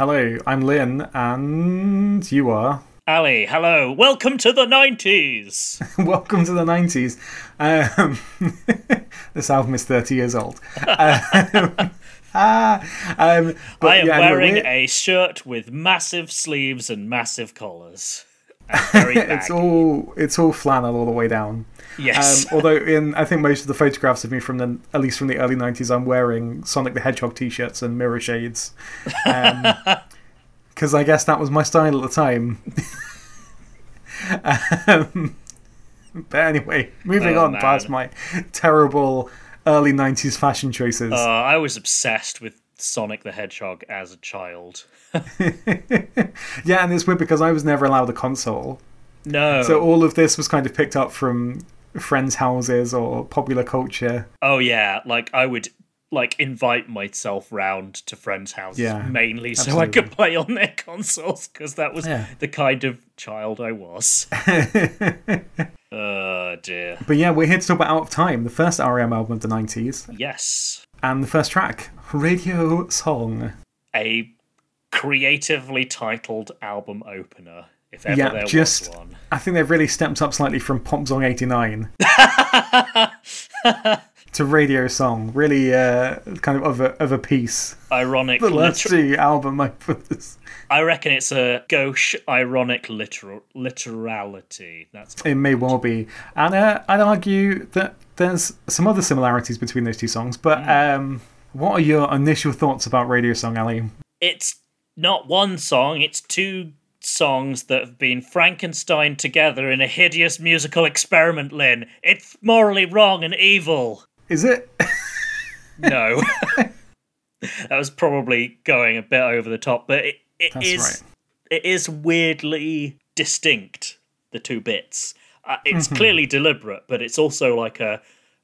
Hello, I'm Lynn, and you are. Ali, hello. Welcome to the 90s. Welcome to the 90s. Um, this album is 30 years old. Um, ah, um, but I am yeah, wearing we're- a shirt with massive sleeves and massive collars. It's all it's all flannel all the way down. Yes. Um, although in I think most of the photographs of me from the at least from the early nineties, I'm wearing Sonic the Hedgehog t-shirts and mirror shades, because I guess that was my style at the time. um, but anyway, moving Oh, on man. past my terrible early nineties fashion choices. Uh, I was obsessed with Sonic the Hedgehog as a child. yeah, and it's weird because I was never allowed a console, No. so all of this was kind of picked up from friends' houses or popular culture. oh, yeah. Like, I would. Like invite myself round to friends' houses Yeah, mainly so I could play on their consoles because that was Yeah. the kind of child I was. oh dear. But yeah, we're here to talk about Out of Time, the first REM album of the 90s, Yes. And the first track, Radio Song. a creatively titled album opener, if ever Yeah, there just- was one. I think they've really stepped up slightly from Pop Song 89 to Radio Song. Really uh, kind of of a, of a piece. Ironic, The last liter- two album openers. I reckon it's a gauche, ironic literal literality. That's It may well be. And uh, I'd argue that there's some other similarities between those two songs, but um, what are your initial thoughts about Radio Song, Ali? it's not one song; it's two songs that have been Frankenstein together in a hideous musical experiment. Lynn, it's morally wrong and evil. Is it? No. that was probably going a bit over the top, but it, it is right. it is weirdly distinct, the two bits. Uh, it's Mm-hmm. clearly deliberate, but it's also like a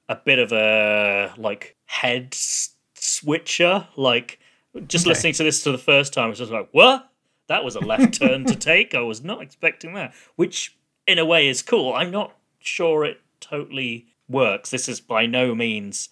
a bit of a like head switcher. Like just Okay. listening to this for the first time, it's just like, what? That was a left turn to take. I was not expecting that. Which, in a way, is cool. I'm not sure it totally works. This is by no means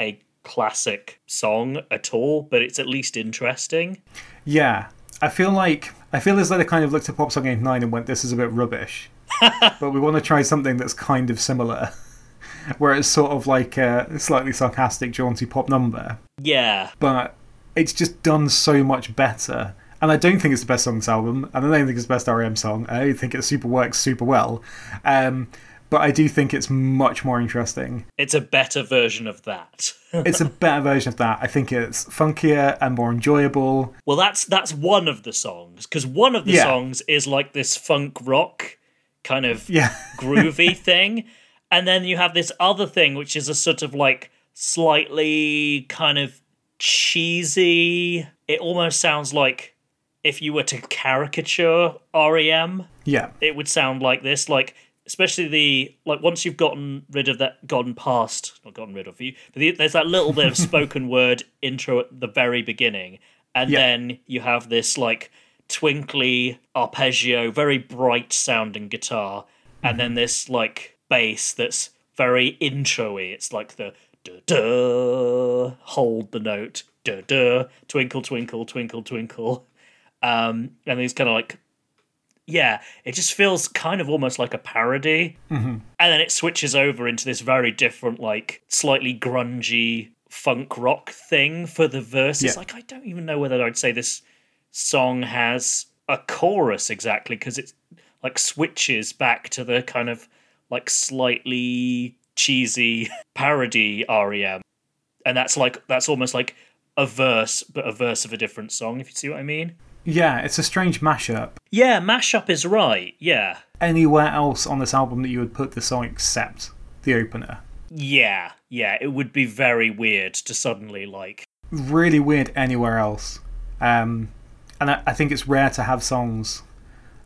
a classic song at all, but it's at least interesting. Yeah, I feel like I feel as though they kind of looked at Pop Song 89 and went, "This is a bit rubbish," but we want to try something that's kind of similar, where it's sort of like a slightly sarcastic, jaunty pop number, Yeah, but it's just done so much better. And I don't think it's the best song on this album, and I don't think it's the best REM song. I don't think it super works super well, um, but I do think it's much more interesting. it's a better version of that. It's a better version of that. I think it's funkier and more enjoyable. well, that's that's one of the songs because one of the Yeah. songs is like this funk rock kind of Yeah. groovy thing, and then you have this other thing which is a sort of like slightly kind of cheesy. It almost sounds like if you were to caricature REM. Yeah. it would sound like this like especially the like once you've gotten rid of that gotten past not gotten rid of you but the, there's that little bit of spoken word intro at the very beginning and Yeah. then you have this like twinkly arpeggio very bright sounding guitar and then this like bass that's very intro-y. It's like the duh, duh, hold the note duh, duh, twinkle twinkle twinkle twinkle. Um and these kind of like yeah, it just feels kind of almost like a parody. Mm-hmm. And then it switches over into this very different, like slightly grungy funk rock thing for the verses. Yeah. Like, I don't even know whether I'd say this song has a chorus exactly because it's like switches back to the kind of like slightly cheesy parody REM. And that's like, that's almost like a verse, but a verse of a different song, if you see what I mean. Yeah, it's a strange mashup. Yeah, mashup is right. Yeah. Anywhere else on this album that you would put the song except the opener? Yeah, yeah, it would be very weird to suddenly like Really weird anywhere else. Um, and I, I think it's rare to have songs.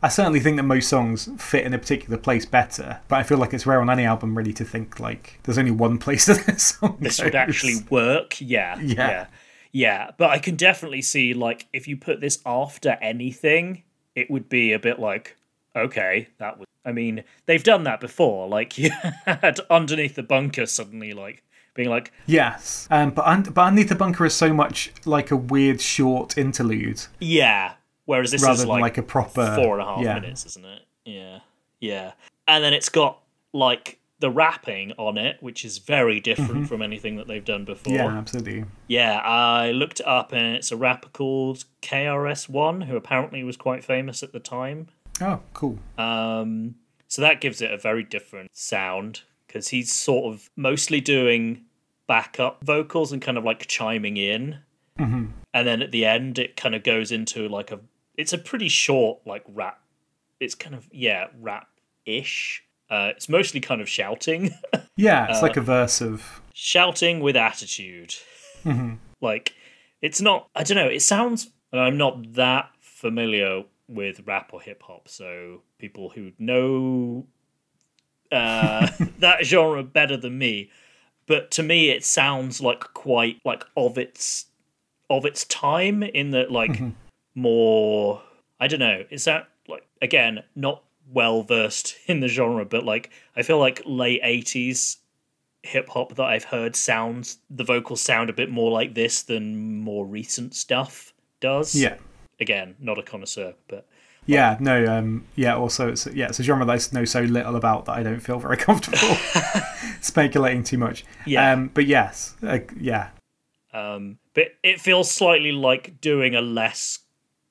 I certainly think that most songs fit in a particular place better, but I feel like it's rare on any album really to think like there's only one place that this song this goes. would actually work. Yeah, Yeah. yeah, yeah. But I can definitely see like if you put this after anything, it would be a bit like okay, that was. I mean, they've done that before. Like you had underneath the bunker suddenly like being like, Yes, um, but Un- but Underneath the Bunker is so much like a weird short interlude yeah. Whereas this rather is like, like, a proper four and a half yeah. minutes, isn't it? Yeah, yeah. And then it's got like the rapping on it, which is very different from anything that they've done before. Mm-hmm. Yeah, absolutely. Yeah, I looked it up, and it's a rapper called KRS One, who apparently was quite famous at the time. Oh, cool. Um, so that gives it a very different sound because he's sort of mostly doing backup vocals and kind of like chiming in, Mm-hmm. and then at the end it kind of goes into like a. It's a pretty short like rap. It's kind of yeah rap ish. Uh, it's mostly kind of shouting, Yeah, it's Uh, like a verse of shouting with attitude. Mm-hmm. Like it's not. I don't know. It sounds. And I'm not that familiar with rap or hip hop, so people who know uh, that genre better than me. But to me, it sounds like quite like of its of its time in that like more. I don't know. Is that like again not well versed in the genre, but like I feel like late eighties hip hop that I've heard sounds the vocals sound a bit more like this than more recent stuff does. yeah. Again, not a connoisseur, but Yeah, no, um, yeah. Also, it's yeah, it's a genre that I know so little about that I don't feel very comfortable speculating too much. Yeah. um, but yes, uh, yeah, um, but it feels slightly like doing a less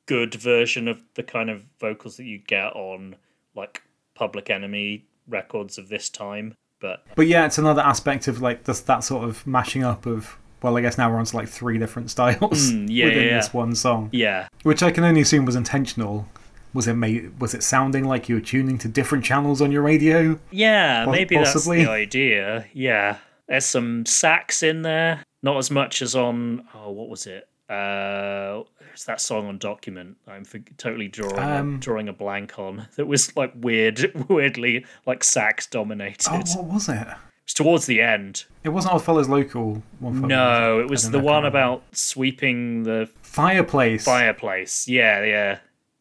good version of the kind of vocals that you get on like Public Enemy records of this time. But but yeah, it's another aspect of like this, that sort of mashing up of. Well, I guess now we're on to like three different styles Mm, yeah, within yeah, this one song, yeah, which I can only assume was intentional. Was it made? Was it sounding like you were tuning to different channels on your radio? yeah, maybe possibly. that's the idea. Yeah, there's some sax in there, not as much as on oh, what was it? Uh, it's that song on Document. I'm for- totally drawing Um, a, drawing a blank on. That was like weird, weirdly like sax dominated. Oh, what was it? It's towards the end. It wasn't Oddfellows Local. One No, it was the one about sweeping the Fireplace. fireplace. Yeah, yeah,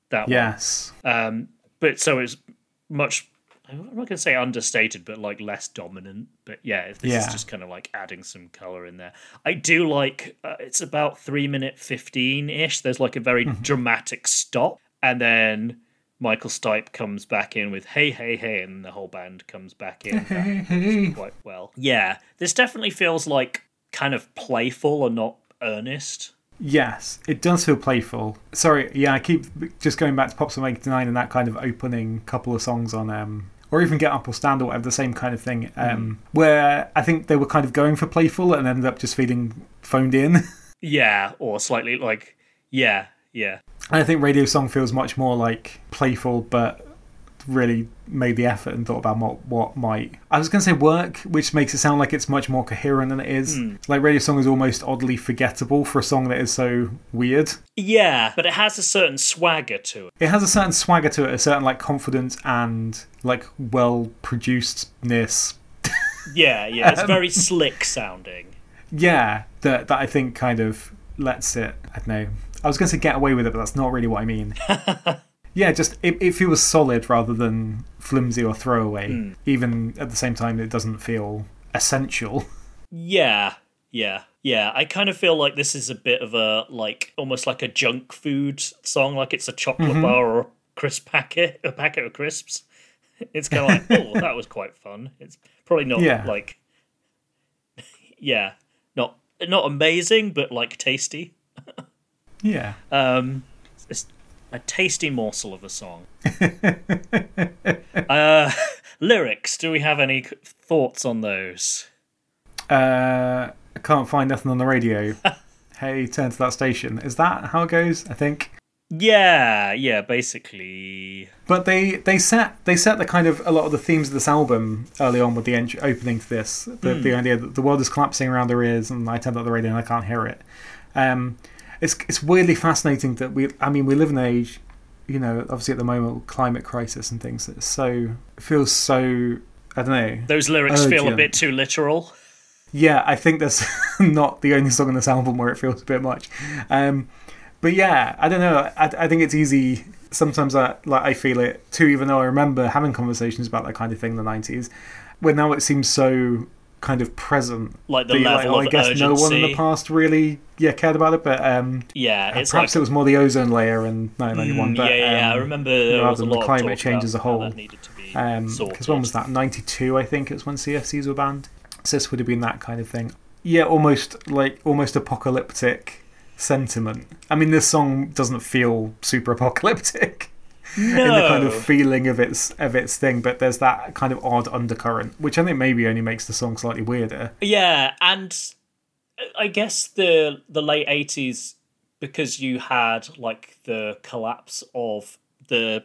that one. Yes. Um, but so it's much. I'm not going to say understated, but like less dominant. But yeah, this Yeah. is just kind of like adding some color in there. I do like. Uh, it's about three minute fifteen ish. There's like a very Mm-hmm. dramatic stop, and then Michael Stipe comes back in with "Hey, hey, hey," and the whole band comes back in. Hey, hey. quite well. Yeah, this definitely feels like kind of playful and not earnest. Yes, it does feel playful. Sorry, yeah, I keep just going back to Pop Song 89 and that kind of opening couple of songs on, um, or even Get Up or Stand or whatever, the same kind of thing, um, where I think they were kind of going for playful and ended up just feeling phoned in. Yeah, or slightly like yeah, yeah. And I think Radio Song feels much more like playful, but really made the effort and thought about what, what might. I was going to say work, which makes it sound like it's much more coherent than it is. Like Radio Song is almost oddly forgettable for a song that is so weird. Yeah, but it has a certain swagger to it. It has a certain swagger to it, a certain like confidence and like well producedness. Yeah, yeah, Um, it's very slick sounding. Yeah, that that I think kind of lets it. I don't know. I was going to say get away with it, but that's not really what I mean. yeah, just it, it feels solid rather than flimsy or throwaway. Even at the same time, it doesn't feel essential. Yeah, yeah, yeah. I kind of feel like this is a bit of a like almost like a junk food song, like it's a chocolate Mm-hmm. bar or a crisp packet, a packet of crisps. It's kind of like, oh, that was quite fun. It's probably not Yeah. like, yeah, not not amazing, but like tasty. Yeah. Um, it's a tasty morsel of a song. uh, lyrics. Do we have any thoughts on those? Uh, I can't find nothing on the radio. hey, turn to that station. Is that how it goes? I think. Yeah, yeah, basically. But they, they set they set the kind of a lot of the themes of this album early on with the opening to this. The, the idea that the world is collapsing around our ears and I turn up the radio and I can't hear it. Um, it's it's weirdly fascinating that we I mean we live in an age, you know, obviously at the moment climate crisis and things. that so it feels so I don't know. Those lyrics feel a bit too literal. Yeah, I think that's not the only song on this album where it feels a bit much. Um, but yeah, I don't know. I, I think it's easy. Sometimes I like I feel it too, even though I remember having conversations about that kind of thing in the nineties. Where now it seems so kind of present. Like the that, level I of guess no one in the past really yeah cared about it, but um, Yeah, it's perhaps like it was more the ozone layer in 1991. Mm, but, yeah, yeah, yeah. I um, remember there rather was a than lot the climate change as a whole. that needed to be Because sorted. when was that? 92, I think, it was when CFCs were banned. So this would have been that kind of thing. Yeah, almost like almost apocalyptic sentiment. I mean, this song doesn't feel super apocalyptic No, in the kind of feeling of its of its thing, but there's that kind of odd undercurrent, which I think maybe only makes the song slightly weirder. yeah, and I guess the the late eighties because you had like the collapse of the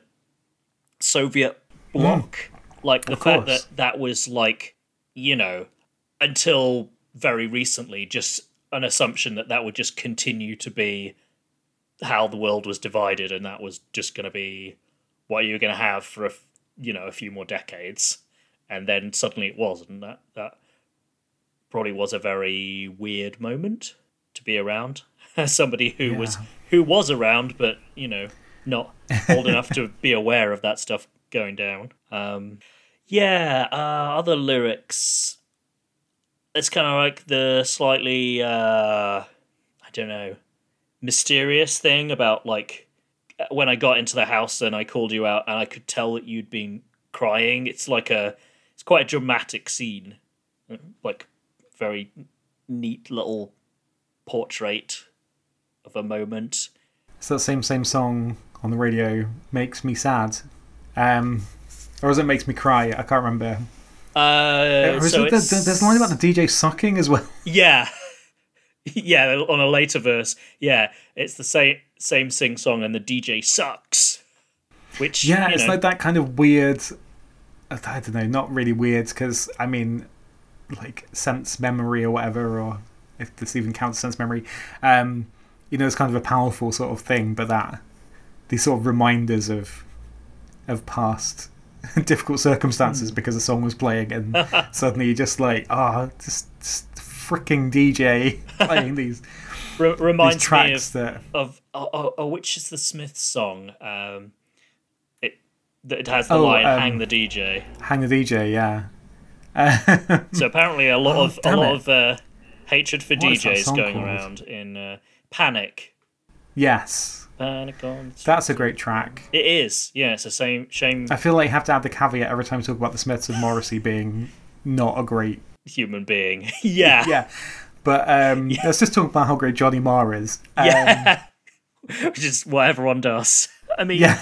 Soviet hmm. bloc, like the Of fact course. that that was like you know until very recently just an assumption that that would just continue to be how the world was divided and that was just going to be what you were going to have for a you know a few more decades. And then suddenly it was and that that probably was a very weird moment to be around. As somebody who was who was around but you know not old enough to be aware of that stuff going down. Um yeah uh other lyrics. It's kind of like the slightly uh i don't know mysterious thing about like when i got into the house and i called you out and i could tell that you'd been crying it's like a it's quite a dramatic scene like very neat little portrait of a moment So that same same song on the radio makes me sad, um, or is it makes me cry? I can't remember. uh so it the, the- there's a line about the DJ sucking as well. Yeah. yeah, on a later verse. Yeah, it's the same same sing song and the DJ sucks. Which Yeah, it's know, like that kind of weird. I don't know, not really weird because I mean, like sense memory or whatever, or if this even counts sense memory. Um, you know, it's kind of a powerful sort of thing, but that these sort of reminders of of past difficult circumstances because the song was playing, and suddenly you're just like, ah, just, just freaking DJ playing these re- these reminds me tracks of, that. of oh, oh, oh, which is the Smiths song? Um it that it has the Oh, line um, hang the DJ. Hang the DJ, yeah. So apparently a lot Oh, of a lot it. of uh, hatred for What DJs going called? around in uh, Panic. yes, Panic on that's a great track. It is. Yeah, it's a same shame I feel like you have to add the caveat every time we talk about the Smiths of Morrissey being not a great. Human being. yeah. Yeah. But um, let's just talk about how great Johnny Marr is. Um, Yeah. Which is what everyone does. I mean, yeah.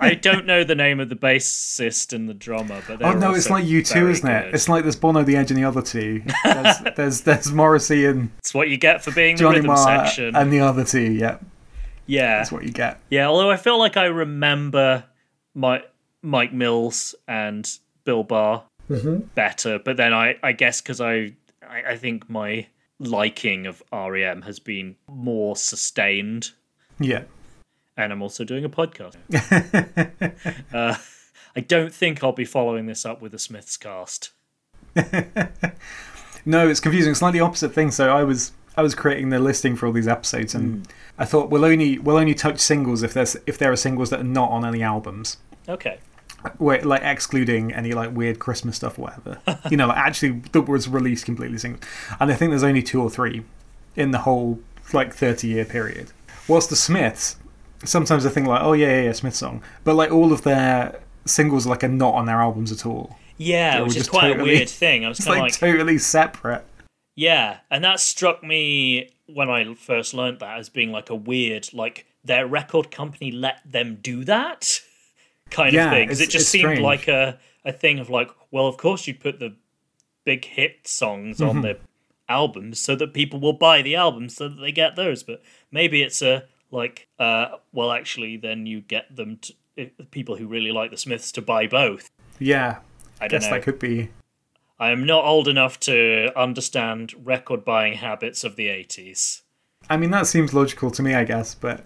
I don't know the name of the bassist and the drummer, but oh no, it's like U2, isn't it? good. It's like there's Bono, the Edge, and the other two. There's there's, there's Morrissey and It's what you get for being the Johnny rhythm Marr section. and the other two. Yeah, yeah, that's what you get. yeah. Although I feel like I remember Mike Mike Mills and Bill Berry Mm-hmm. better, but then I I guess because I, I I think my liking of REM has been more sustained Yeah. and I'm also doing a podcast. uh, I don't think I'll be following this up with a Smiths cast. No, it's confusing. It's like opposite thing. So I was I was creating the listing for all these episodes, and I thought we'll only we'll only touch singles if there's if there are singles that are not on any albums. Okay. Wait, like excluding any like weird Christmas stuff or whatever. you know, like, actually that was released completely single. And I think there's only two or three in the whole like 30 year period. Whilst the Smiths, sometimes I think like, oh yeah, yeah, yeah, Smith song, but like all of their singles like are not on their albums at all. Yeah, which is quite totally- a weird thing. I was kind like, like, totally separate. yeah, and that struck me when I first learned that as being like a weird, like their record company let them do that kind Yeah, of thing. Because it just seemed strange. like a, a thing of like, well, of course you'd put the big hit songs Mm-hmm. on the albums so that people will buy the albums so that they get those. But maybe it's a like, uh, well, actually, then you get them to people who really like the Smiths to buy both. Yeah, I guess know. that could be. I am not old enough to understand record buying habits of the 80s. I mean, that seems logical to me, I guess, but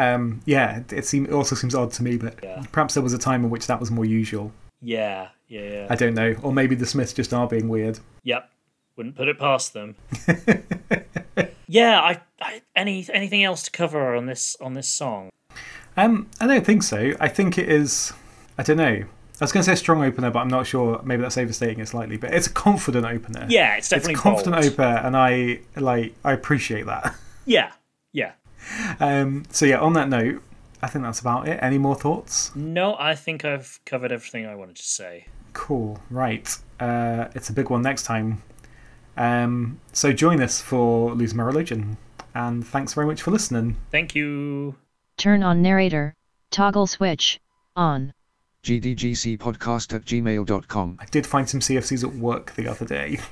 um, yeah, it, it, seem, it also seems odd to me. But Yeah. perhaps there was a time in which that was more usual. Yeah, yeah, yeah. I don't know, or maybe the Smiths just are being weird. Yep. Wouldn't put it past them. yeah, I, I any anything else to cover on this on this song? Um, I don't think so. I think it is. I don't know. I was going to say strong opener, but I'm not sure. Maybe that's overstating it slightly. But it's a confident opener. Yeah, it's definitely it's a confident bold. opener, and I like. I appreciate that. Yeah. Um, so yeah, on that note, I think that's about it. Any more thoughts? No, I think I've covered everything I wanted to say. Cool. Right. Uh, it's a big one next time. Um, so join us for Lose My Religion, and thanks very much for listening. Thank you. Turn on narrator. Toggle switch. On. gdgcpodcast at gmail.com. I did find some CFCs at work the other day.